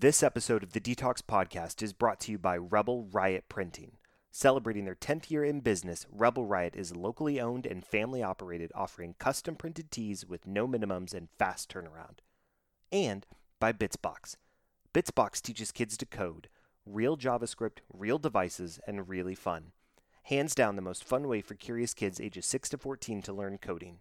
This episode of the DTALKS Podcast is brought to you by Rebel Riot Printing. Celebrating their 10th year in business, Rebel Riot is locally owned and family operated, offering custom printed tees with no minimums and fast turnaround. And by Bitsbox. Bitsbox teaches kids to code real JavaScript, real devices, and really fun. Hands down, the most fun way for curious kids ages 6 to 14 to learn coding.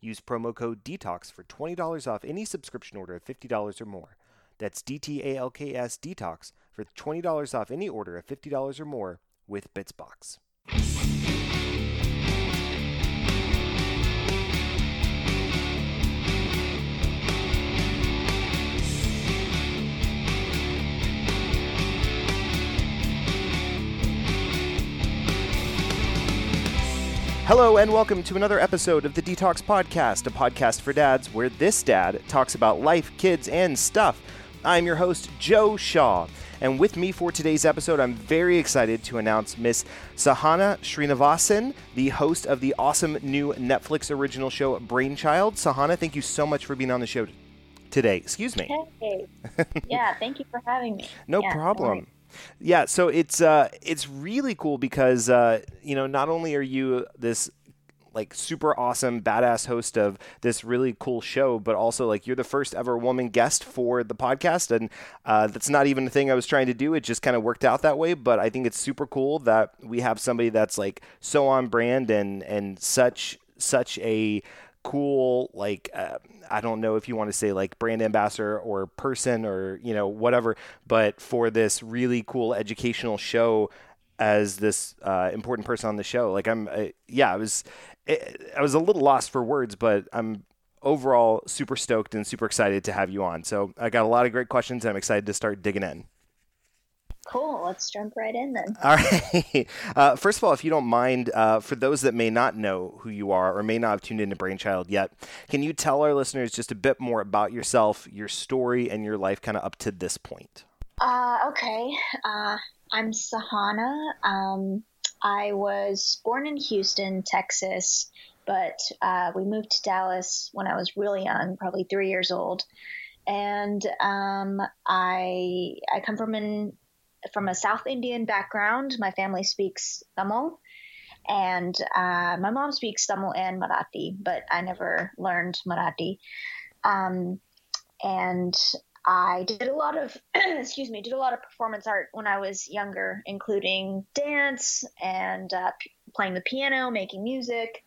Use promo code DTALKS for $20 off any subscription order of $50 or more. That's DTALKS Detox for $20 off any order of $50 or more with Bitsbox. Hello, and welcome to another episode of the DTALKS Podcast, a podcast for dads where this dad talks about life, kids, and stuff. I'm your host, Joe Shaw. And with me for today's episode, I'm very excited to announce Miss Sahana Srinivasan, the host of the awesome new Netflix original show Brainchild. Sahana, thank you so much for being on the show today. Excuse me. Hey. yeah, thank you for having me. No yeah, problem. Yeah, so it's uh, it's really cool because uh, you know not only are you this like super awesome badass host of this really cool show but also like you're the first ever woman guest for the podcast and uh, that's not even a thing i was trying to do. It just kind of worked out that way but i think it's super cool that we have somebody that's like so on brand and and such such a cool like uh, i don't know if you want to say like brand ambassador or person or you know whatever but for this really cool educational show as this uh, important person on the show. Like i'm uh, yeah i was it, I was a little lost for words, but I'm overall super stoked and super excited to have you on. So I got a lot of great questions. And I'm excited to start digging in. Cool. Let's jump right in then. All right. Uh, first of all, if you don't mind, uh, for those that may not know who you are or may not have tuned into Brainchild yet, can you tell our listeners just a bit more about yourself, your story, and your life kind of up to this point? Uh, okay. Uh, I'm Sahana. Um, I was born in Houston, Texas, but uh, we moved to Dallas when I was really young, probably three years old. And um, I I come from an from a South Indian background. My family speaks Tamil, and uh, my mom speaks Tamil and Marathi, but I never learned Marathi. Um, and I did a lot of, excuse me, did a lot of performance art when I was younger, including dance and uh, p- playing the piano, making music.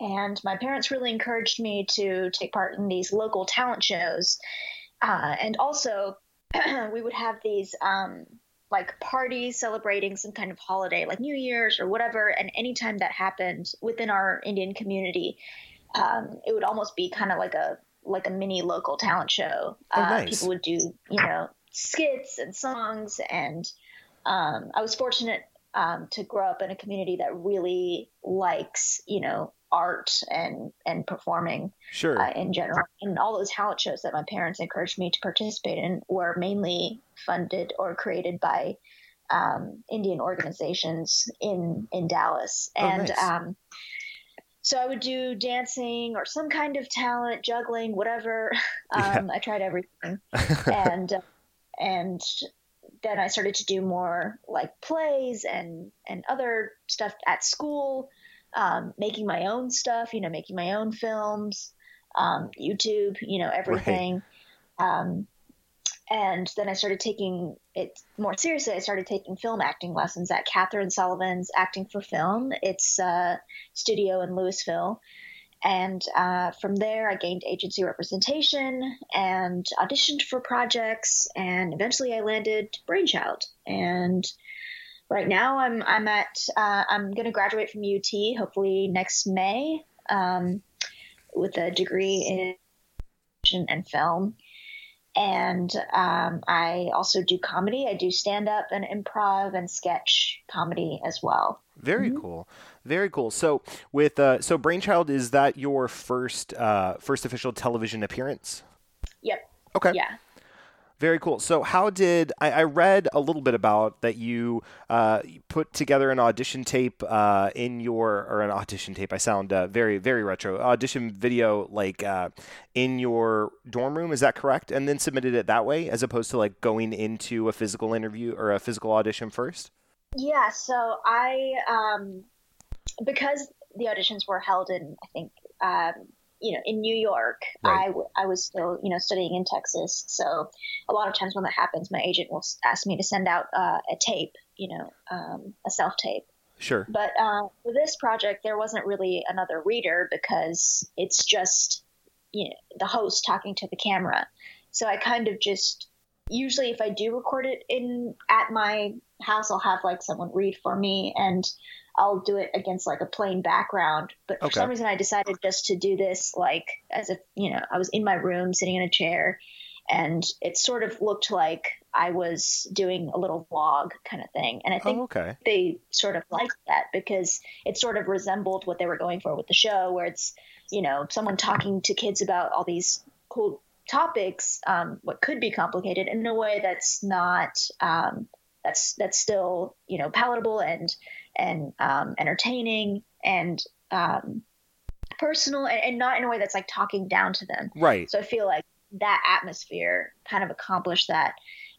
And my parents really encouraged me to take part in these local talent shows. Uh, and also, we would have these um, like parties celebrating some kind of holiday, like New Year's or whatever. And anytime that happened within our Indian community, um, it would almost be kind of like a like a mini local talent show. Oh, uh, nice. People would do, you know, skits and songs, and um, I was fortunate um, to grow up in a community that really likes, you know, art and and performing Sure. uh, in general. And all those talent shows that my parents encouraged me to participate in were mainly funded or created by um, Indian organizations in in Dallas, Oh, and nice. um, so I would do dancing or some kind of talent, juggling, whatever. Um, I tried everything, and uh, and then I started to do more like plays and and other stuff at school, um, making my own stuff. You know, making my own films, um, YouTube. You know, everything. Um, and then I started taking it more seriously. I started taking film acting lessons at Catherine Sullivan's Acting for Film. It's a studio in Lewisville. And uh, from there, I gained agency representation and auditioned for projects. And eventually, I landed Brainchild. And right now, I'm I'm at uh, I'm going to graduate from UT hopefully next May um, with a degree in and film and um, I also do comedy. I do stand up and improv and sketch comedy as well. Very cool. Very cool. So with uh, so Brainchild is that your first uh, first official television appearance? Yep. Okay. Yeah. Very cool. So, how did I, I read a little bit about that you uh, put together an audition tape uh, in your or an audition tape? I sound uh, very very retro. Audition video like uh, in your dorm room. Is that correct? And then submitted it that way, as opposed to like going into a physical interview or a physical audition first. Yeah. So I um, because the auditions were held in I think um, you know, in New York, right. I, I was still, you know, studying in Texas. So a lot of times when that happens, my agent will ask me to send out uh, a tape, you know, um, a self tape. Sure. But uh, for this project, there wasn't really another reader because it's just, you know, the host talking to the camera. So I kind of just, usually if I do record it in at my house, I'll have like someone read for me. And I'll do it against like a plain background. But for okay. some reason, I decided just to do this like as if, you know, I was in my room sitting in a chair and it sort of looked like I was doing a little vlog kind of thing. And I think oh, okay. they sort of liked that because it sort of resembled what they were going for with the show, where it's, you know, someone talking to kids about all these cool topics, um, what could be complicated in a way that's not, um, that's, that's still, you know, palatable and, and um, entertaining and um, personal and, and, not in a way that's like talking down to them. Right. So I feel like that atmosphere kind of accomplished that,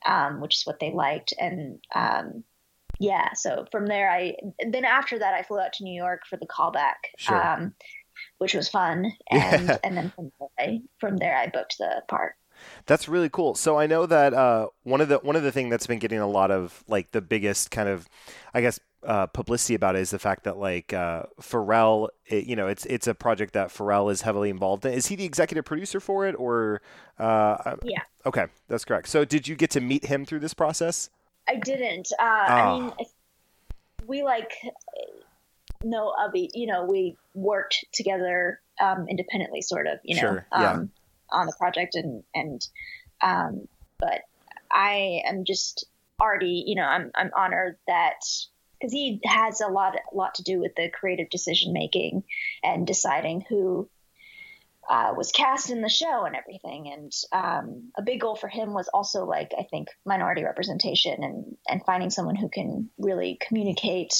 um, which is what they liked. And um, yeah, so from there, I then after that, I flew out to New York for the callback. Sure. Um, which was fun, and yeah. and then from there, from there, I booked the part. That's really cool. So I know that uh, one of the one of the thing that's been getting a lot of like the biggest kind of, I guess, uh, publicity about it is the fact that like uh, Pharrell, it, you know, it's it's a project that Pharrell is heavily involved in. Is he the executive producer for it, or? Uh, yeah. Okay, that's correct. So did you get to meet him through this process? I didn't. Uh, oh. I ah. mean, we like know of you know we worked together um, independentally, sort of, you know, sure. yeah. um, on the project, and and um, but I am just already, you know, I'm I'm honored that because he has a lot a lot to do with the creative decision making and deciding who uh, was cast in the show and everything. And um, a big goal for him was also like I think minority representation and and finding someone who can really communicate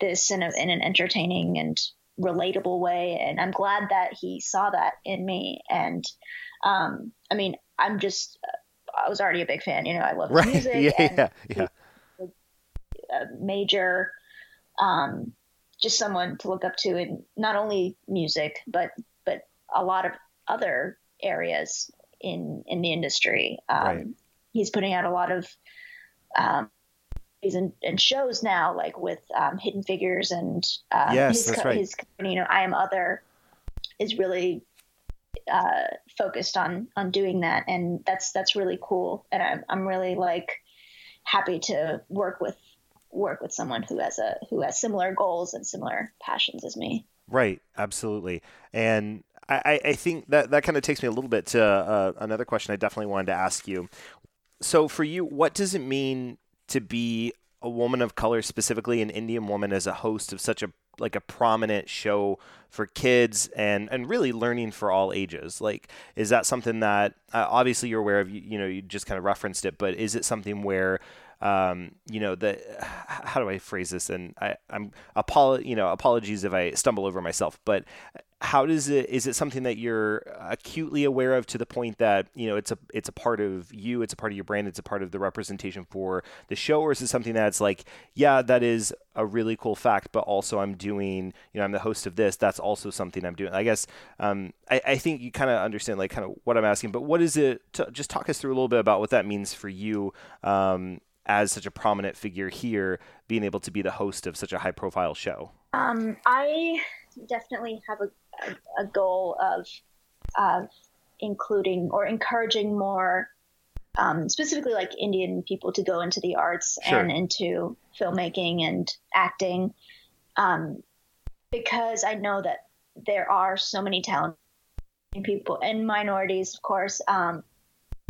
this in, a, in an entertaining and relatable way. And I'm glad that he saw that in me. And um, I mean, I'm just I was already a big fan. You know, I love right. music. yeah, yeah, yeah a major, um, just someone to look up to in not only music but but a lot of other areas in in the industry. Um, right. He's putting out a lot of um, and, and shows now, like with um, Hidden Figures and uh, yes, his, that's right. his you know I Am Other is really uh, focused on on doing that, and that's that's really cool, and I'm I'm really like happy to work with work with someone who has a who has similar goals and similar passions as me. Right, absolutely, and I, I think that that kind of takes me a little bit to uh, another question I definitely wanted to ask you. So, for you, what does it mean to be a woman of color, specifically an Indian woman, as a host of such a like a prominent show for kids and and really learning for all ages like is that something that uh, obviously you're aware of you, you know you just kind of referenced it but is it something where um, you know, the how do I phrase this? And I, I'm apolo- you know, apologies if I stumble over myself, but how does it is it something that you're acutely aware of to the point that you know it's a it's a part of you it's a part of your brand it's a part of the representation for the show or is it something that's like yeah that is a really cool fact but also i'm doing you know i'm the host of this that's also something i'm doing i guess um, I, I think you kind of understand like kind of what i'm asking but what is it to, just talk us through a little bit about what that means for you um, as such a prominent figure here, being able to be the host of such a high profile show? Um, I definitely have a, a, a goal of, of including or encouraging more, um, specifically like Indian people to go into the arts sure. and into filmmaking and acting, um, because I know that there are so many talented people and minorities, of course, um,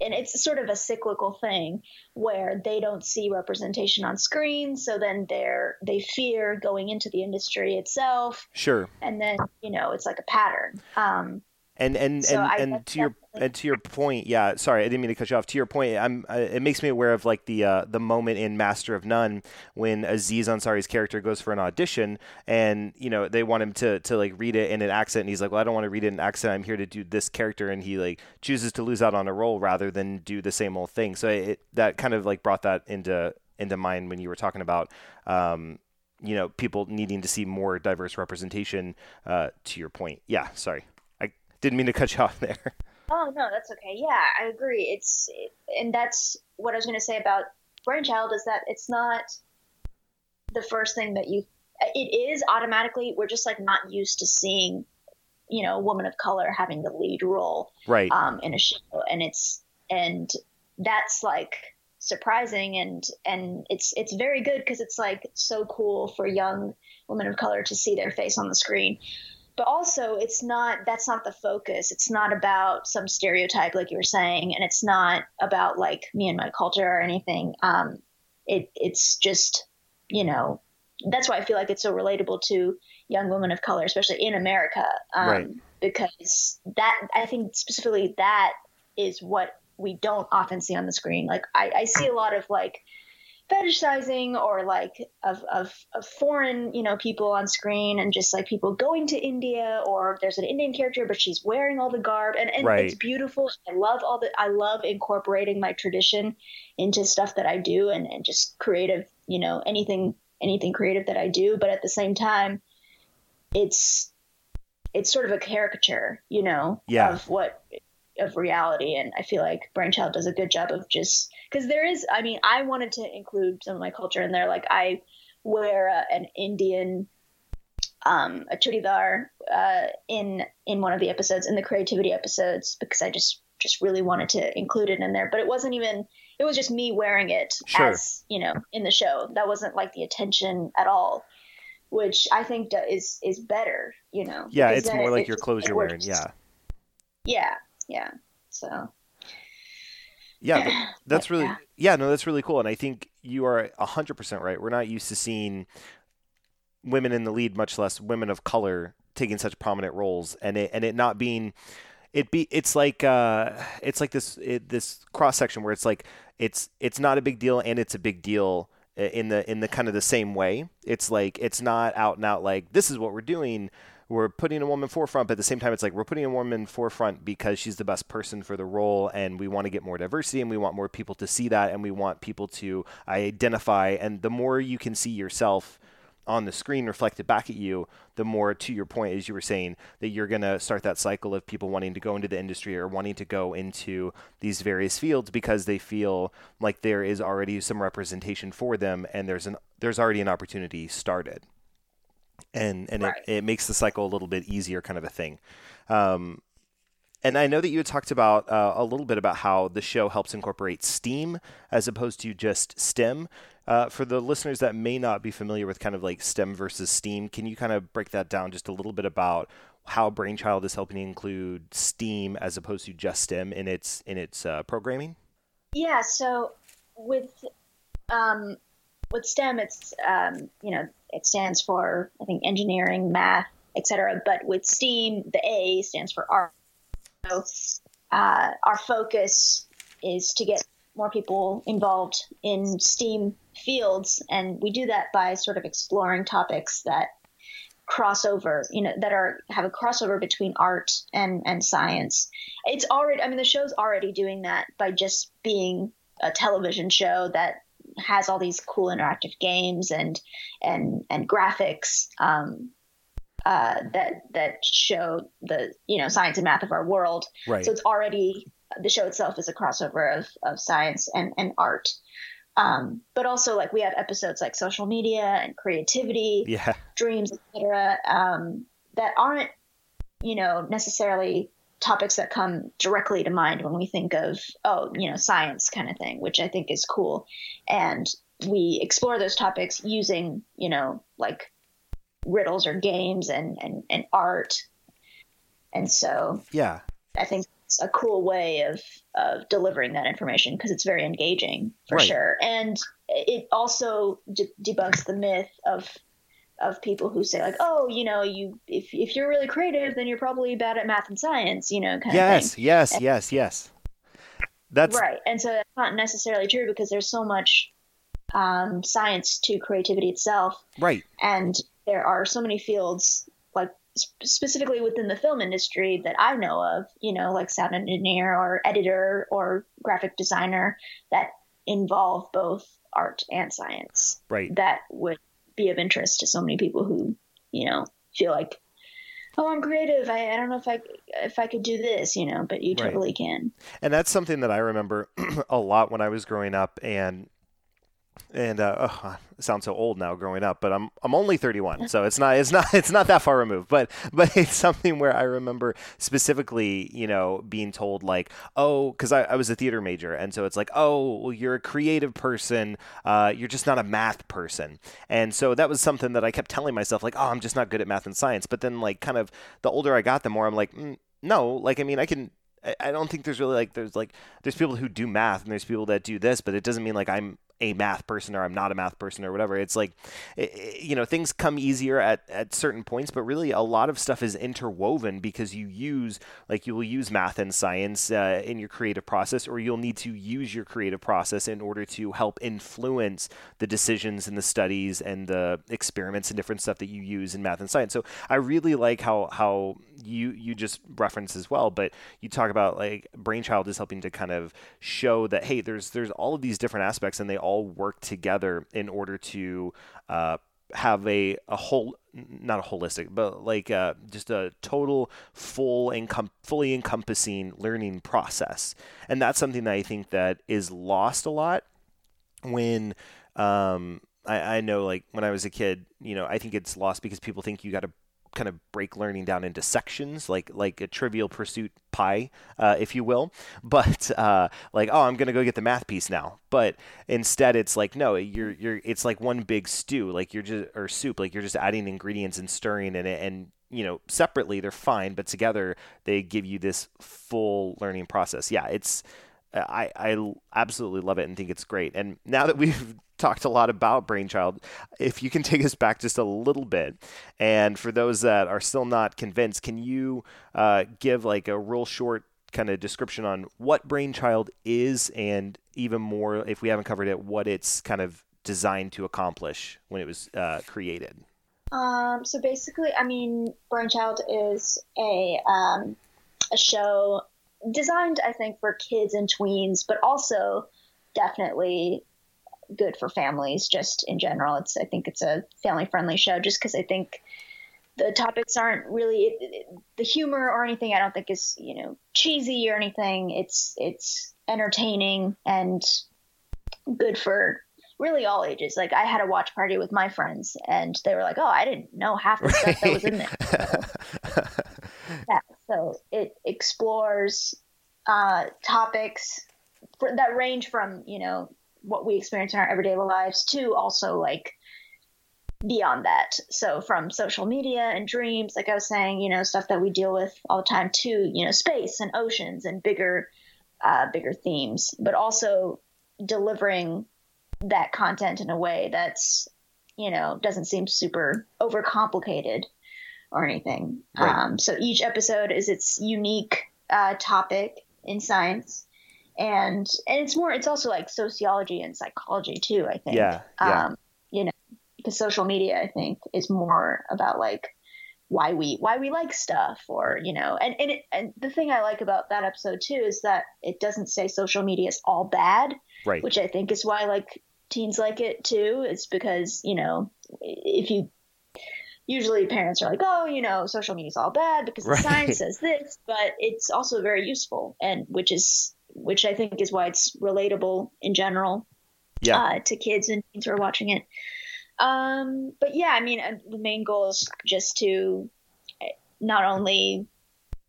and it's sort of a cyclical thing where they don't see representation on screen. So then they're they fear going into the industry itself. Sure. And then you know it's like a pattern. Um, And and So and, and to your and to your point, yeah. Sorry, I didn't mean to cut you off. To your point, I'm. Uh, it makes me aware of like the uh, the moment in Master of None when Aziz Ansari's character goes for an audition, and you know they want him to to like read it in an accent, and he's like, "Well, I don't want to read it in an accent. I'm here to do this character," and he like chooses to lose out on a role rather than do the same old thing. So it that kind of like brought that into into mind when you were talking about. Um, you know, people needing to see more diverse representation. Uh, to your point, yeah. Sorry, didn't mean to cut you off there. Oh no, that's okay. Yeah, I agree. It's and that's what I was going to say about Brainchild is that it's not the first thing that you. It is automatically. We're just like not used to seeing, you know, a woman of color having the lead role Right. um, in a show, and it's and that's like surprising and and it's it's very good because it's like so cool for young women of color to see their face on the screen but also it's not that's not the focus. It's not about some stereotype like you were saying and it's not about like me and my culture or anything. Um it it's just you know that's why i feel like it's so relatable to young women of color especially in america um Right. because that i think specifically that is what we don't often see on the screen. Like i, I see a lot of like fetishizing or like of, of, of foreign you know people on screen and just like people going to india or there's an indian character but she's wearing all the garb and, and Right. it's beautiful i love all the i love incorporating my tradition into stuff that i do and, and just creative you know anything anything creative that i do but at the same time it's it's sort of a caricature you know Yeah. of what of reality and i feel like brainchild does a good job of just because there is i mean i wanted to include some of my culture in there like i wear an indian um a chudidar uh in in one of the episodes in the creativity episodes because i just just really wanted to include it in there but it wasn't even it was just me wearing it Sure. as you know in the show that wasn't like the attention at all which i think is is better you know Yeah, it's more like it your clothes it you're wearing. Yeah. yeah yeah so Yeah, that's really yeah. no, that's really cool, and I think you are hundred percent right. We're not used to seeing women in the lead, much less women of color taking such prominent roles, and it and it not being it be it's like uh it's like this it, this cross section where it's like it's it's not a big deal and it's a big deal in the in the kind of the same way. It's like it's not out and out like this is what we're doing. We're putting a woman forefront, but at the same time, it's like we're putting a woman forefront because she's the best person for the role, and we want to get more diversity, and we want more people to see that, and we want people to identify. And the more you can see yourself on the screen reflected back at you, the more, to your point, as you were saying, that you're going to start that cycle of people wanting to go into the industry or wanting to go into these various fields because they feel like there is already some representation for them, and there's an there's already an opportunity started and and Right. it, it makes the cycle a little bit easier kind of a thing um, and I know that you had talked about uh, a little bit about how the show helps incorporate STEAM as opposed to just STEM. Uh, for the listeners that may not be familiar with kind of like STEM versus STEAM, can you kind of break that down just a little bit about how Brainchild is helping include STEAM as opposed to just STEM in its in its uh, programming? Yeah, so with um, with STEM, it's um, you know it stands for I think engineering, math, etc. But with STEAM, the A stands for art. So uh, our focus is to get more people involved in STEAM fields, and we do that by sort of exploring topics that crossover you know that are have a crossover between art and and science it's already i mean the show's already doing that by just being a television show that has all these cool interactive games and and and graphics um, uh, that that show the you know science and math of our world. Right. So it's already the show itself is a crossover of of science and and art. Um, but also like we have episodes like social media and creativity, yeah. dreams, etc. Um, that aren't you know necessarily topics that come directly to mind when we think of oh you know science kind of thing which i think is cool and we explore those topics using you know like riddles or games and and, and art and so Yeah. i think it's a cool way of of delivering that information because it's very engaging for Right. sure and it also de- debunks the myth of of people who say like, oh, you know, you if if you're really creative, then you're probably bad at math and science, you know, kind yes, of thing. Yes, yes, yes, yes. That's right, and so that's not necessarily true because there's so much um, science to creativity itself. Right. And there are so many fields, like specifically within the film industry that I know of, you know, like sound engineer or editor or graphic designer that involve both art and science. Right. That would be of interest to so many people who, you know, feel like, oh, I'm creative. I, I don't know if I if I could do this, you know, but you Right. totally can. and that's something that I remember a lot when I was growing up, and and uh, oh, I sound so old now growing up, but I'm I'm only 31, so it's not it's not it's not that far removed, but but it's something where I remember specifically, you know, being told like, oh, because I, I was a theater major, and so it's like, oh, well, you're a creative person, uh, you're just not a math person, and so that was something that I kept telling myself like, oh, I'm just not good at math and science, but then like kind of the older I got, the more I'm like, mm, no, like I mean, I can I- I don't think there's really like there's like there's people who do math and there's people that do this, but it doesn't mean like I'm a math person or I'm not a math person or whatever. It's like you know things come easier at at certain points, but really a lot of stuff is interwoven because you use like you will use math and science uh, in your creative process, or you'll need to use your creative process in order to help influence the decisions and the studies and the experiments and different stuff that you use in math and science. So I really like how how you you just reference as well, but you talk about like brainchild is helping to kind of show that hey, there's there's all of these different aspects and they all work together in order to uh, have a a whole not a holistic but like uh, just a total full encom- fully encompassing learning process. And that's something that i think that is lost a lot when um, I, I know like when I was a kid, you know, I think it's lost because people think you got to kind of break learning down into sections, like like a Trivial Pursuit pie, uh, if you will. But uh, like, oh, I'm gonna go get the math piece now. But instead, it's like, no, you're you're. It's like one big stew, like you're just or soup, like you're just adding ingredients and stirring in it, and you know, separately they're fine, but together they give you this full learning process. Yeah, it's. I, I absolutely love it and think it's great. And now that we've talked a lot about Brainchild, if you can take us back just a little bit, and for those that are still not convinced, can you uh, give like a real short kind of description on what Brainchild is, and even more, if we haven't covered it, what it's kind of designed to accomplish when it was uh, created? Um, so basically, I mean, Brainchild is a um, a show designed, I think, for kids and tweens, but also definitely good for families. Just in general, it's I think it's a family friendly show, just because I think the topics aren't really the humor or anything. I don't think is you know cheesy or anything. It's it's entertaining and good for really all ages. Like I had a watch party with my friends, and they were like, "Oh, I didn't know half the stuff that was in there." yeah, so it explores uh, topics for, that range from you know what we experience in our everyday lives to also like beyond that. So from social media and dreams, like I was saying, you know, stuff that we deal with all the time to you know space and oceans and bigger, uh, bigger themes, but also delivering that content in a way that's you know doesn't seem super overcomplicated or anything. Right. Um, so each episode is its unique uh, topic in science, and and it's more. It's also like sociology and psychology too. I think. Yeah, yeah. Um, you know, because social media, I think, is more about like why we why we like stuff, or you know, and and it, and the thing I like about that episode too is that it doesn't say social media is all bad, Right. which I think is why like teens like it too. It's because you know if you usually parents are like, oh, you know, social media is all bad because the science says this, but it's also very useful, and which is which I think is why it's relatable in general Yeah. uh, to kids and teens who are watching it. Um, but yeah, I mean, uh, the main goal is just to uh, not only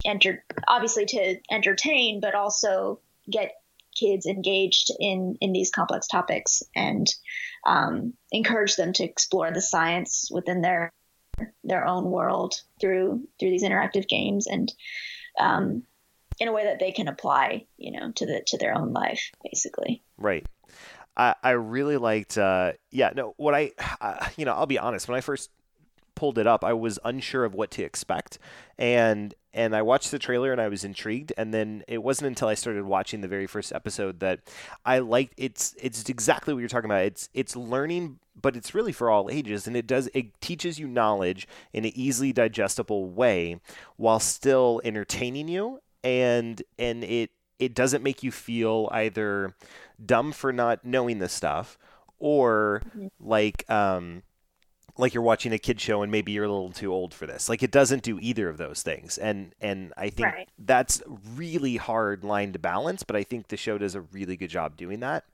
enter, obviously to entertain, but also get kids engaged in in these complex topics and um, encourage them to explore the science within their their own world through through these interactive games and um, in a way that they can apply, you know, to the to their own life, basically. Right. I, I really liked, uh, yeah, no, what I, uh, you know, I'll be honest, when I first pulled it up, I was unsure of what to expect, and and I watched the trailer and I was intrigued. And then it wasn't until I started watching the very first episode that I liked. It's it's exactly what you're talking about. It's it's learning, but it's really for all ages, and it does it teaches you knowledge in an easily digestible way while still entertaining you, and and it it doesn't make you feel either dumb for not knowing this stuff or mm-hmm. like um like you're watching a kid show and maybe you're a little too old for this. Like it doesn't do either of those things. And and I think right. that's really hard line to balance, but I think the show does a really good job doing that.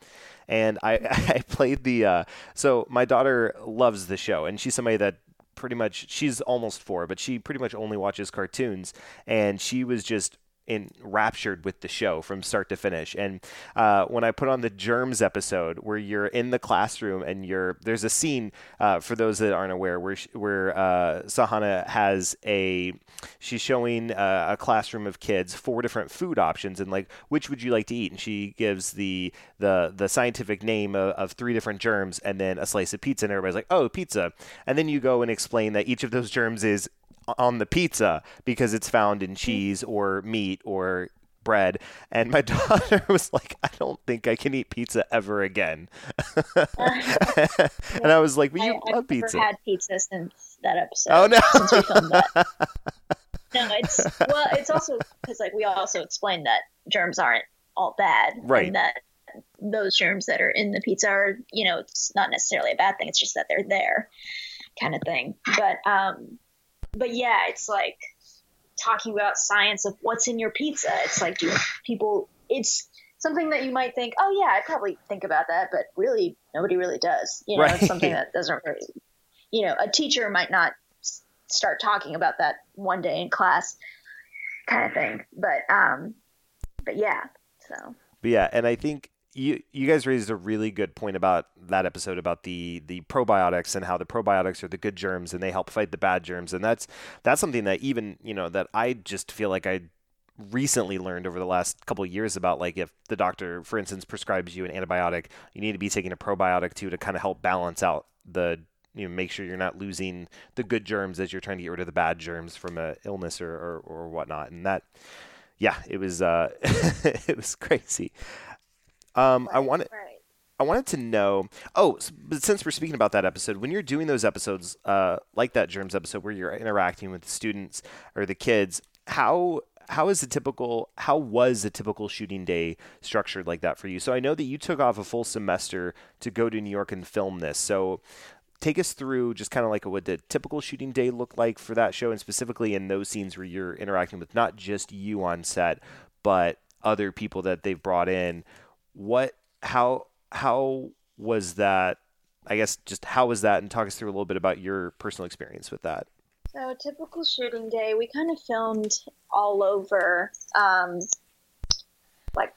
And I I played the uh, so my daughter loves the show and she's somebody that pretty much she's almost 4, but she pretty much only watches cartoons and she was just enraptured with the show from start to finish. And uh, when I put on the germs episode, where you're in the classroom and you're there's a scene uh, for those that aren't aware where she, where uh, Sahana has a she's showing uh, a classroom of kids four different food options and like which would you like to eat, and she gives the the the scientific name of, of three different germs and then a slice of pizza, and everybody's like, oh, pizza, and then you go and explain that each of those germs is on the pizza because it's found in cheese or meat or bread. And my daughter was like, I don't think I can eat pizza ever again. and I was like, well, you I, love I've pizza. Never had pizza since that episode. Oh no! Since we filmed that. no, it's well, it's also because like we also explained that germs aren't all bad, right? And that those germs that are in the pizza are, you know, it's not necessarily a bad thing. It's just that they're there, kind of thing. But um, but yeah, it's like talking about science of what's in your pizza. It's like do people it's something that you might think, oh yeah, I probably think about that, but really nobody really does. You know, right. it's something that doesn't really, you know, a teacher might not start talking about that one day in class, kind of thing. But um, but yeah, so. But yeah, and I think you you guys raised a really good point about that episode about the the probiotics and how the probiotics are the good germs and they help fight the bad germs. And that's that's something that even you know that I just feel like I recently learned over the last couple years about like if the doctor for instance prescribes you an antibiotic you need to be taking a probiotic too to kind of help balance out the you know make sure you're not losing the good germs as you're trying to get rid of the bad germs from a illness or or, or whatnot. And that yeah it was uh it was crazy um, right, I wanted. Right. I wanted to know. Oh, but since we're speaking about that episode, when you're doing those episodes, uh, like that germs episode, where you're interacting with the students or the kids, how how is the typical how was a typical shooting day structured like that for you? So I know that you took off a full semester to go to New York and film this. So take us through just kind of like what the typical shooting day looked like for that show, and specifically in those scenes where you're interacting with not just you on set, but other people that they've brought in what how how was that i guess just how was that and talk us through a little bit about your personal experience with that. So typical shooting day we kind of filmed all over um, like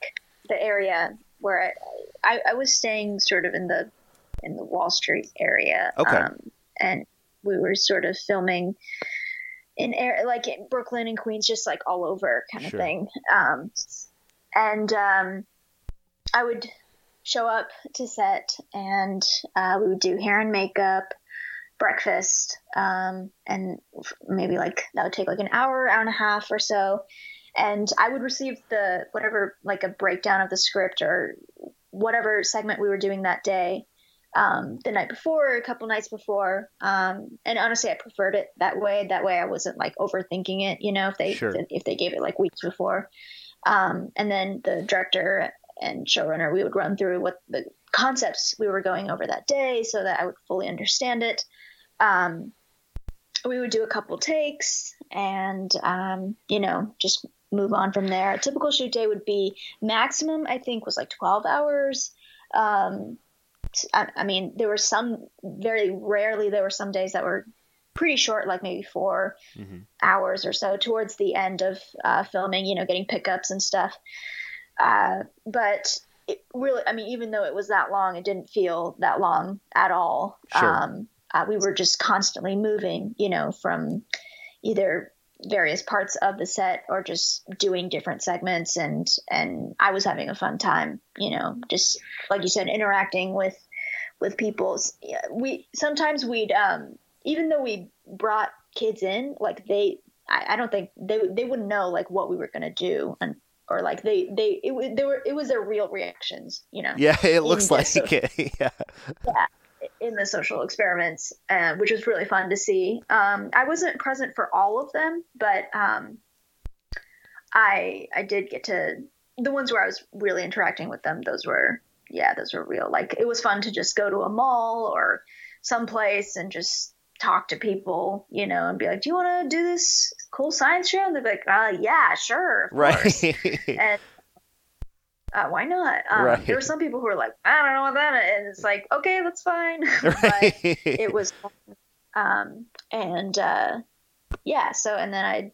the area where I, I, I, was staying sort of in the in the wall street area okay. um, and we were sort of filming in air like in brooklyn and queens just like all over kind of sure. thing. Um, and um, I would show up to set and uh, we would do hair and makeup, breakfast, um, and maybe like that would take like an hour, hour and a half or so. And I would receive the whatever, like a breakdown of the script or whatever segment we were doing that day um, the night before or a couple nights before. Um, and honestly, I preferred it that way. That way, I wasn't like overthinking it. You know, if they sure. if they gave it like weeks before. Um, and then the director and showrunner, we would run through what the concepts we were going over that day so that I would fully understand it. Um, we would do a couple takes and, um, you know, just move on from there. A typical shoot day would be maximum, I think, was like 12 hours. Um, I, I mean, there were some, very rarely, there were some days that were pretty short, like maybe 4 mm-hmm. hours or so towards the end of uh, filming, you know, getting pickups and stuff. Uh, but it really, I mean, even though it was that long, it didn't feel that long at all. Sure. Um, uh, we were just constantly moving, you know, from either various parts of the set or just doing different segments and and I was having a fun time, you know, just like you said interacting with with people. We sometimes we'd um even though we brought kids in, like they, I, I don't think they they wouldn't know like what we were gonna do and or like they they it they were it was their real reactions, you know. Yeah, it looks like it. yeah. Yeah in the social experiments, uh, which was really fun to see. Um, I wasn't present for all of them, but um, I I did get to the ones where I was really interacting with them. Those were yeah, those were real. Like it was fun to just go to a mall or someplace and just talk to people, you know, and be like, "Do you want to do this cool science show?" And they'd be like, "Uh, yeah, sure, right." and uh, why not? Um, right. There were some people who were like, I don't know what that is. And it's like, okay, that's fine. but it was, um, and uh, yeah. So and then I'd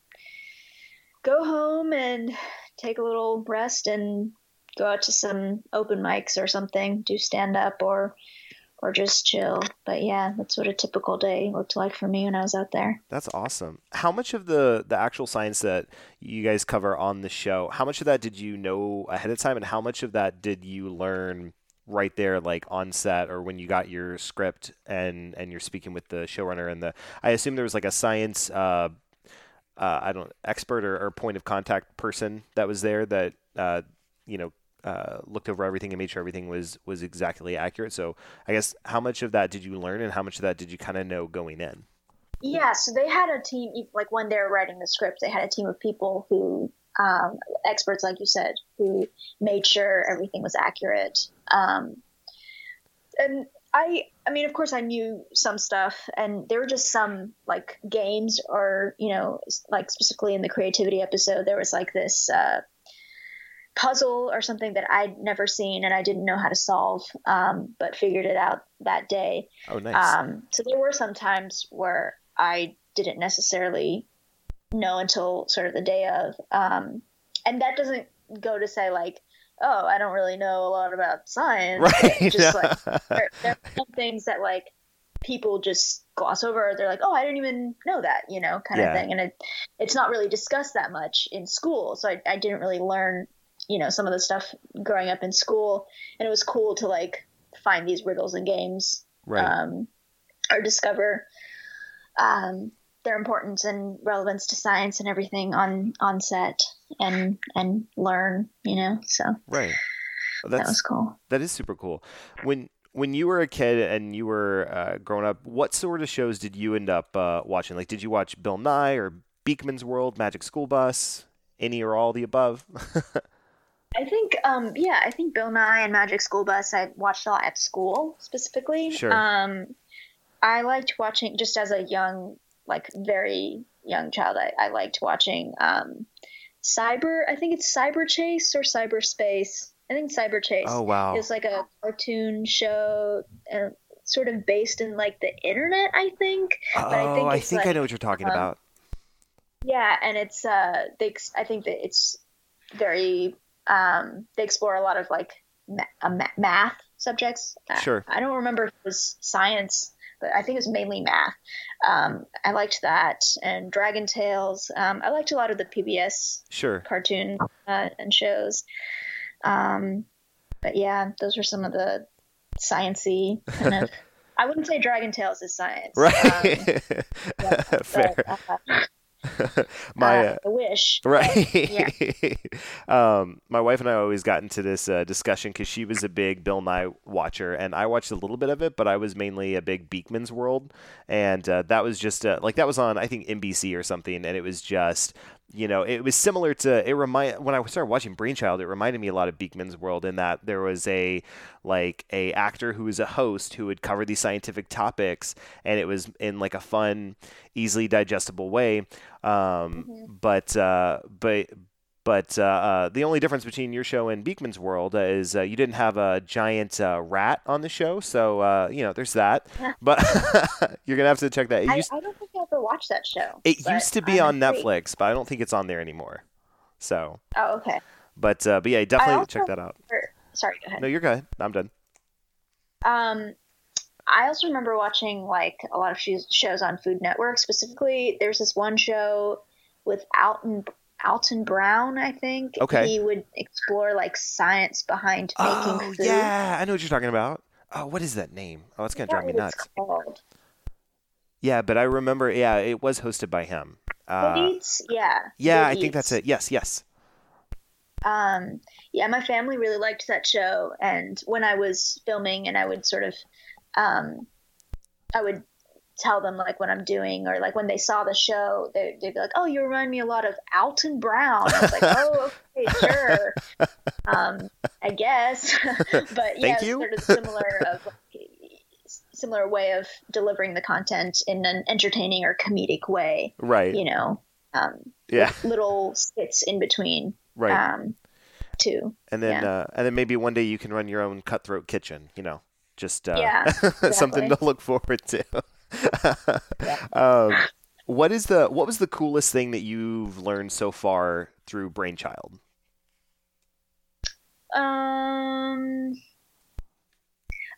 go home and take a little rest and go out to some open mics or something, do stand up or or just chill. But yeah, that's what a typical day looked like for me when I was out there. That's awesome. How much of the the actual science that you guys cover on the show, how much of that did you know ahead of time and how much of that did you learn right there like on set or when you got your script and and you're speaking with the showrunner and the I assume there was like a science uh, uh, I don't expert or, or, point of contact person that was there that uh, you know uh, looked over everything and made sure everything was was exactly accurate. So I guess how much of that did you learn, and how much of that did you kind of know going in? Yeah, so they had a team. Like when they were writing the script, they had a team of people who um, experts, like you said, who made sure everything was accurate. Um, and I, I mean, of course, I knew some stuff, and there were just some like games, or you know, like specifically in the creativity episode, there was like this. Uh, puzzle or something that I'd never seen and I didn't know how to solve, um, but figured it out that day. Oh, nice. Um, so there were some times where I didn't necessarily know until sort of the day of. Um, and that doesn't go to say like, oh, I don't really know a lot about science. Right. Just like there, there are some things that like people just gloss over. They're like, oh, I didn't even know that, you know, kind yeah. of thing. And it, it's not really discussed that much in school. So I, I didn't really learn you know some of the stuff growing up in school, and it was cool to like find these riddles and games, right. um, or discover um, their importance and relevance to science and everything on on set, and and learn, you know. So right, well, that was cool. That is super cool. When when you were a kid and you were uh, growing up, what sort of shows did you end up uh, watching? Like, did you watch Bill Nye or Beakman's World, Magic School Bus, any or all the above? I think, um, yeah, I think Bill Nye and Magic School Bus I watched a lot at school specifically. Sure. Um, I liked watching just as a young, like very young child. I, I liked watching um, Cyber. I think it's Cyber Chase or Cyberspace. I think Cyberchase. Oh wow! It's like a cartoon show, uh, sort of based in like the internet. I think. Oh, I think, I, think like, I know what you're talking um, about. Yeah, and it's uh, they, I think that it's very um, they explore a lot of like ma- uh, math subjects. Sure. I, I, don't remember if it was science, but I think it was mainly math. Um, I liked that and Dragon Tales. Um, I liked a lot of the PBS sure cartoon uh, and shows. Um, but yeah, those were some of the sciency kind of. I wouldn't say Dragon Tales is science. Right. Um, yeah, Fair. But, uh, my uh, uh, wish right yeah. um, my wife and i always got into this uh, discussion because she was a big bill nye watcher and i watched a little bit of it but i was mainly a big beakman's world and uh, that was just uh, like that was on i think nbc or something and it was just you know, it was similar to it remind when I started watching Brainchild, it reminded me a lot of Beakman's World in that there was a like a actor who was a host who would cover these scientific topics, and it was in like a fun, easily digestible way. Um, mm-hmm. But uh, but but uh, uh, the only difference between your show and Beakman's World is uh, you didn't have a giant uh, rat on the show, so uh, you know there's that. but you're gonna have to check that. Used... I, I, don't think I ever watched that show. It used to be on Netflix, but I don't think it's on there anymore. So. Oh, okay. But uh, but yeah, definitely check that out. Remember... Sorry, go ahead. No, you're good. I'm done. Um, I also remember watching like a lot of shows on Food Network. Specifically, there's this one show with Alton Alton Brown, I think. Okay. He would explore like science behind oh, making food. Yeah, I know what you're talking about. Oh, what is that name? Oh, it's gonna drive me nuts. Called. Yeah, but I remember. Yeah, it was hosted by him. Uh, Eats, yeah. yeah, I think that's it. Yes, yes. Um, yeah, my family really liked that show, and when I was filming, and I would sort of, um, I would tell them like what I'm doing, or like when they saw the show, they, they'd be like, "Oh, you remind me a lot of Alton Brown." I was like, "Oh, okay, sure, um, I guess," but yeah, Thank you. sort of similar of like, similar way of delivering the content in an entertaining or comedic way, Right. you know. Um, Yeah. little skits in between Right. um, too. and then yeah. uh, and then maybe one day you can run your own cutthroat kitchen. You know, just uh, Yeah, something to look forward to. Um, what is the what was the coolest thing that you've learned so far through Brainchild? Um.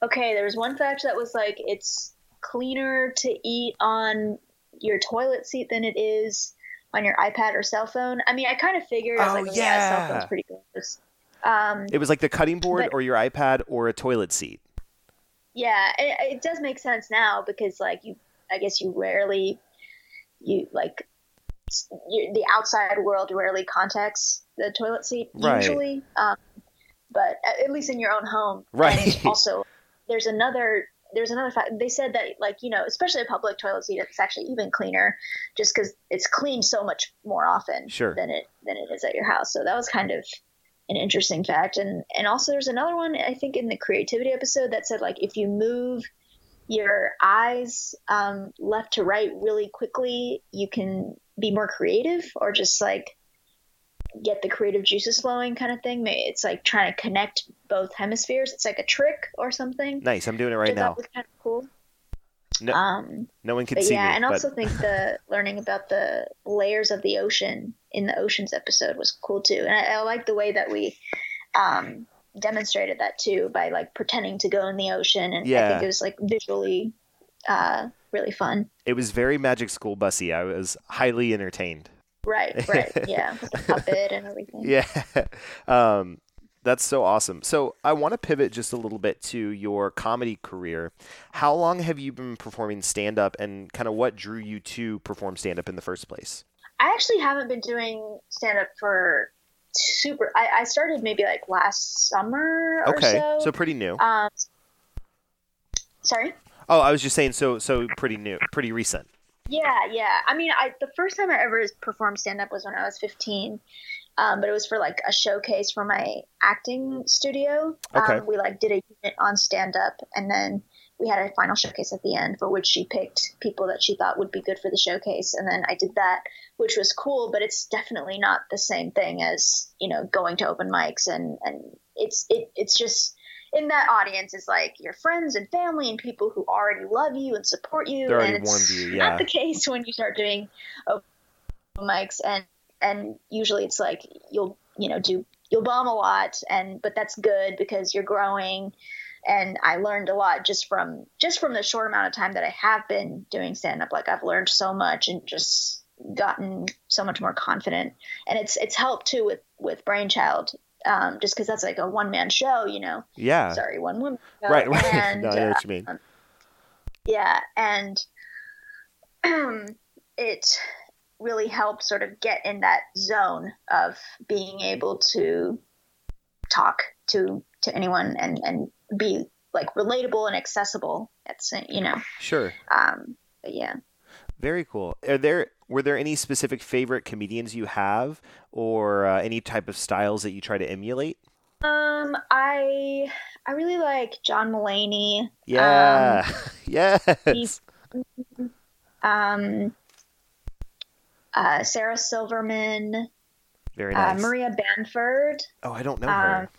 Okay, there was one fact that was like it's cleaner to eat on your toilet seat than it is on your iPad or cell phone. I mean, I kind of figured. I was Oh, like, yeah, cell yeah. phone's pretty gross. Um, It was like the cutting board But- or your iPad or a toilet seat. Yeah, it, it does make sense now because like you, I guess you rarely, you like, you, the outside world rarely contacts the toilet seat Right. usually. Um, but at, at least in your own home, Right. Also, there's another. There's another fact. They said that, like you know, especially a public toilet seat, it's actually even cleaner, just because it's cleaned so much more often Sure. than it than it is at your house. So that was kind of an interesting fact. And and also there's another one I think in the creativity episode that said like if you move your eyes um, left to right really quickly, you can be more creative or just like get the creative juices flowing kind of thing. It's like trying to connect both hemispheres. It's like a trick or something. Nice. I'm doing it right now. was kind of cool. No, Um, no one can but see yeah, me. and but also think the learning about the layers of the ocean in the oceans episode was cool too. And I, I like the way that we um, demonstrated that too by like pretending to go in the ocean, and I think it was like visually uh, really fun. it was very Magic School Bussy. I was highly entertained. Right, right, yeah, with puppet and everything. Yeah. Um, that's so awesome. So I want to pivot just a little bit to your comedy career. How long have you been performing stand up and kind of what drew you to perform stand up in the first place? I actually haven't been doing stand up for super. I, I started maybe like last summer or Okay. so. So pretty new. um, sorry. Oh, I was just saying so so pretty new, pretty recent. Yeah, yeah. I mean, I the first time I ever performed stand up was when I was 15. Um, but it was for like a showcase for my acting studio. Okay. Um, we like did a unit on stand up and then we had a final showcase at the end for which she picked people that she thought would be good for the showcase and then I did that which was cool but it's definitely not the same thing as you know going to open mics and and it's it it's just in that audience is like your friends and family and people who already love you and support you. They already and it's you, yeah. not the case when you start doing open mics and and usually it's like you'll you know do you'll bomb a lot and but that's good because you're growing and I learned a lot just from just from the short amount of time that I have been doing stand up like I've learned so much and just gotten so much more confident and it's it's helped too with with brainchild um, just because that's like a one man show you know Yeah. sorry one woman show. Right, right. and no, I know what you mean. yeah and it really helped sort of get in that zone of being able to talk to to anyone and and be like relatable and accessible that's you know Sure. um but yeah Very cool. Are there were there any specific favorite comedians you have, or uh, any type of styles that you try to emulate? um i i really like john mulaney Yeah. yes. he's- um uh sarah silverman Very uh, nice. maria bamford oh, I don't know um, her.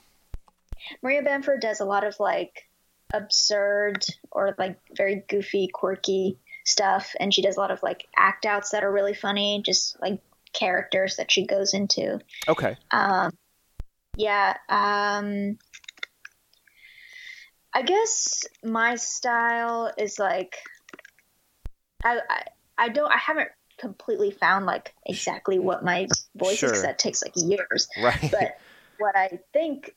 Maria Bamford does a lot of like absurd or like very goofy, quirky stuff, and she does a lot of like act outs that are really funny, just like characters that she goes into. Okay. Um, yeah. Um, I guess my style is like I, I I don't I haven't completely found like exactly what my voice Sure. is 'cause that takes like years Right. but what I think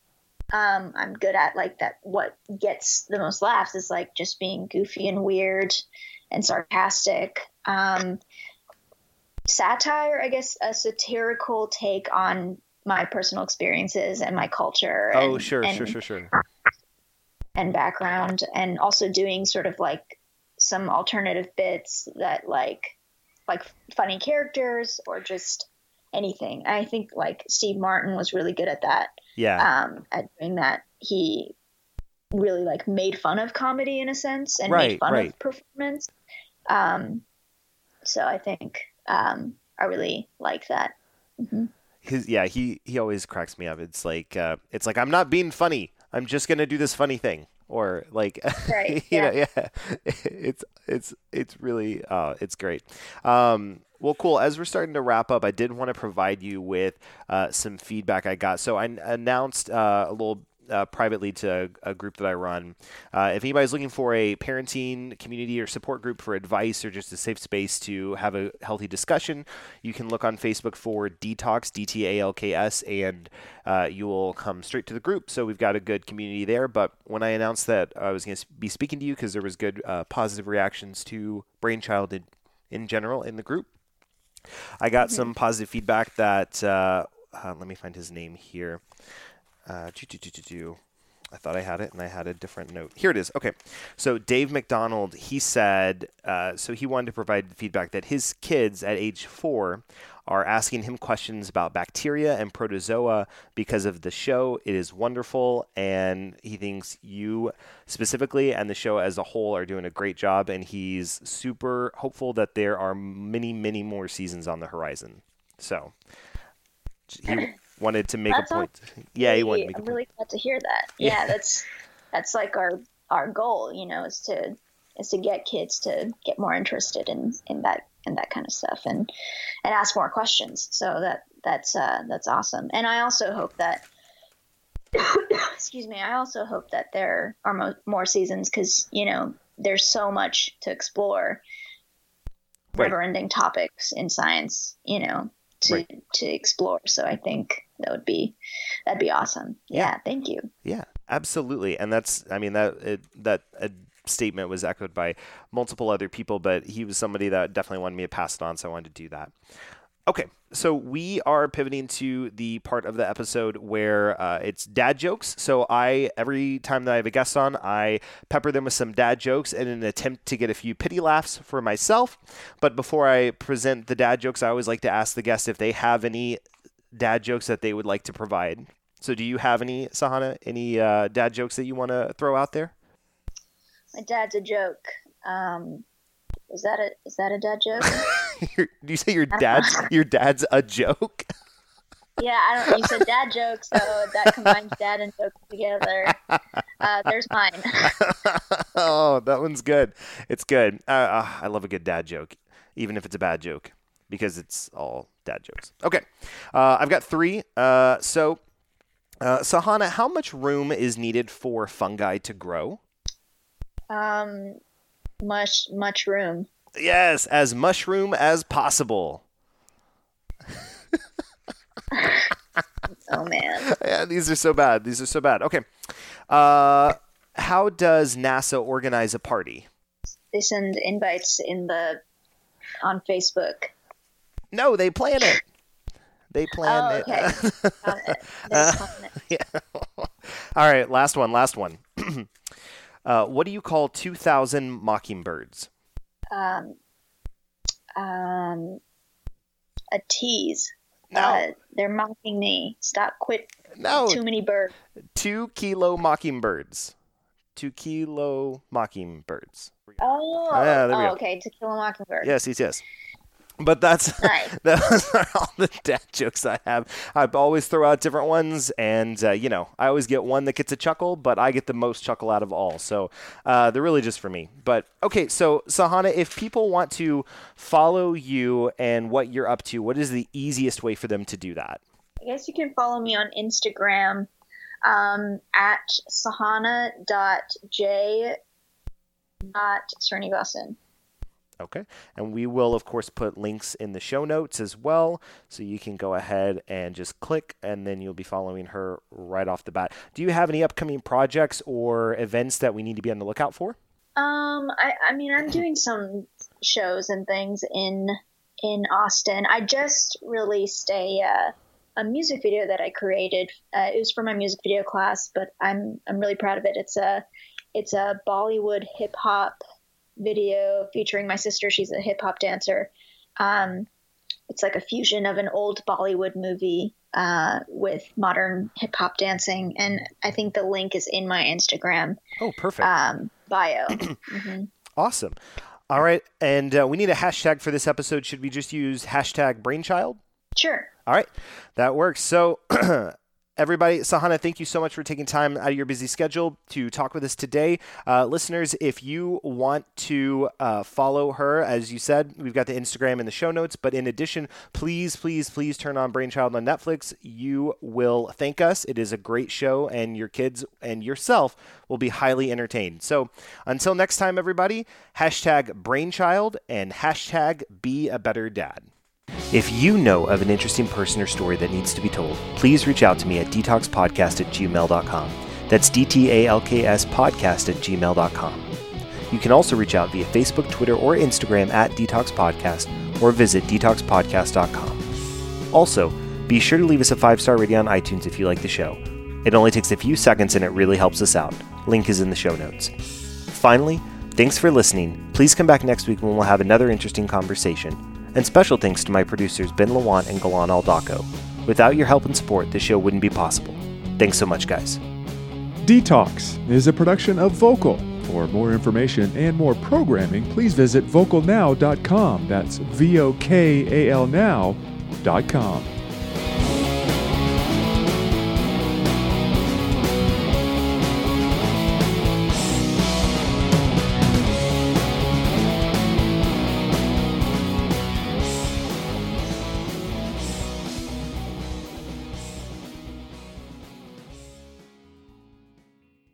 um, I'm good at, like that, what gets the most laughs is like just being goofy and weird, and sarcastic. Um, satire, I guess, a satirical take on my personal experiences and my culture. Oh, and, sure, and, sure, sure, sure. And background, and also doing sort of like some alternative bits that like like funny characters or just anything. I think like Steve Martin was really good at that. Yeah. Um, at doing that, he really like made fun of comedy in a sense and Right, made fun right. of performance. Um, so I think um, I really like that. hmm his yeah he he always cracks me up it's like uh, it's like i'm not being funny i'm just gonna do this funny thing or like Right, you know yeah. It's it's it's really uh it's great. Um well cool. As we're starting to wrap up i did want to provide you with uh, some feedback i got. So i announced uh, a little uh, privately to a, a group that I run. Uh, if anybody's looking for a parenting community or support group for advice or just a safe space to have a healthy discussion, you can look on Facebook for DTALKS, D T A L K S, and uh, you will come straight to the group. So we've got a good community there. But when I announced that I was going to be speaking to you because there was good uh, positive reactions to Brainchild in, in general in the group, I got some positive feedback that, uh, uh, let me find his name here. Uh. I thought I had it and I had a different note. Here it is. Okay. So Dave McDonald, he said, uh, so he wanted to provide feedback that his kids at age four are asking him questions about bacteria and protozoa because of the show. It is wonderful, and he thinks you specifically and the show as a whole are doing a great job. And he's super hopeful that there are many, many more seasons on the horizon. So he wanted to make That's a point. Yeah, he wanted to make a I'm point. really glad to hear that. Yeah. Yeah, that's that's like our our goal, you know, is to is to get kids to get more interested in in that in that kind of stuff and and ask more questions. So that that's uh, that's awesome. And I also hope that excuse me, I also hope that there are mo- more seasons because you know there's so much to explore, Right. never-ending topics in science, you know, to Right. to explore. So I think that would be that'd be awesome. Yeah, thank you. Yeah, absolutely, and that's I mean that it, that uh, statement was echoed by multiple other people, but he was somebody that definitely wanted me to pass it on, so I wanted to do that. Okay, so we are pivoting to the part of the episode where uh, it's dad jokes. So I every time that I have a guest on, I pepper them with some dad jokes in an attempt to get a few pity laughs for myself. But before I present the dad jokes, I always like to ask the guest if they have any dad jokes that they would like to provide. So do you have any, Sahana, any uh, dad jokes that you want to throw out there? My dad's a joke. Um, is that a is that a dad joke? Do you say your dad's your dad's a joke? yeah, I don't. You said dad jokes, so that combines dad and joke together. Uh, there's mine. oh, that one's good. It's good. Uh, uh, I love a good dad joke, even if it's a bad joke, because it's all dad jokes. Okay, uh, I've got three. Uh, so, uh, Sahana, how much room is needed for fungi to grow? Um, much much room. Yes, as mushroom as possible. Oh man. Yeah, these are so bad. These are so bad. Okay. Uh, how does NASA organize a party? They send invites in the on Facebook. No, they plan it. They plan Oh, it. okay. It. It. yeah. All right, last one. Last one. uh, what do you call two thousand mockingbirds? Um, um, a tease. No, Uh, they're mocking me. Stop! Quit! no, Too many birds. two kilo mockingbirds. Two kilo mockingbirds. Oh, Yeah, oh okay. To kill a mockingbird. Yes, yes, yes. But that's Nice. those are all the dad jokes I have. I always throw out different ones, and uh, you know, I always get one that gets a chuckle, but I get the most chuckle out of all. So uh, they're really just for me. But okay, so Sahana, if people want to follow you and what you're up to, what is the easiest way for them to do that? I guess you can follow me on Instagram um, at sahana.j dot Srinivasan. Okay. And we will, of course, put links in the show notes as well. So you can go ahead and just click, and then you'll be following her right off the bat. Do you have any upcoming projects or events that we need to be on the lookout for? Um, I, I mean, I'm doing some shows and things in in Austin. I just released a uh, a music video that I created. Uh, it was for my music video class, but I'm I'm really proud of it. It's a it's a Bollywood hip hop video featuring my sister. She's a hip hop dancer. Um, it's like a fusion of an old Bollywood movie uh, with modern hip hop dancing, and I think the link is in my Instagram. Oh, perfect. Um, bio. mm-hmm. Awesome. All right, and uh, we need a hashtag for this episode. Should we just use hashtag Brainchild? Sure. All right, that works. So Everybody, Sahana, thank you so much for taking time out of your busy schedule to talk with us today. Uh, listeners, if you want to uh, follow her, as you said, we've got the Instagram in the show notes. But in addition, please, please, please turn on Brainchild on Netflix. You will thank us. It is a great show, and your kids and yourself will be highly entertained. So until next time, everybody, hashtag Brainchild and hashtag Be a Better Dad. If you know of an interesting person or story that needs to be told, please reach out to me at dtalkspodcast at gmail.com. That's D-T-A-L-K-S podcast at gmail.com. You can also reach out via Facebook, Twitter, or Instagram at DTALKS Podcast or visit dtalkspodcast.com. Also, be sure to leave us a five star rating on iTunes if you like the show. It only takes a few seconds and it really helps us out. Link is in the show notes. Finally, thanks for listening. Please come back next week when we'll have another interesting conversation. And special thanks to my producers Ben Lawant and Galan Aldaco. Without your help and support, this show wouldn't be possible. Thanks so much, guys. DTALKS is a production of Vokal. For more information and more programming, please visit vokalnow.com. That's V O K A L now.com.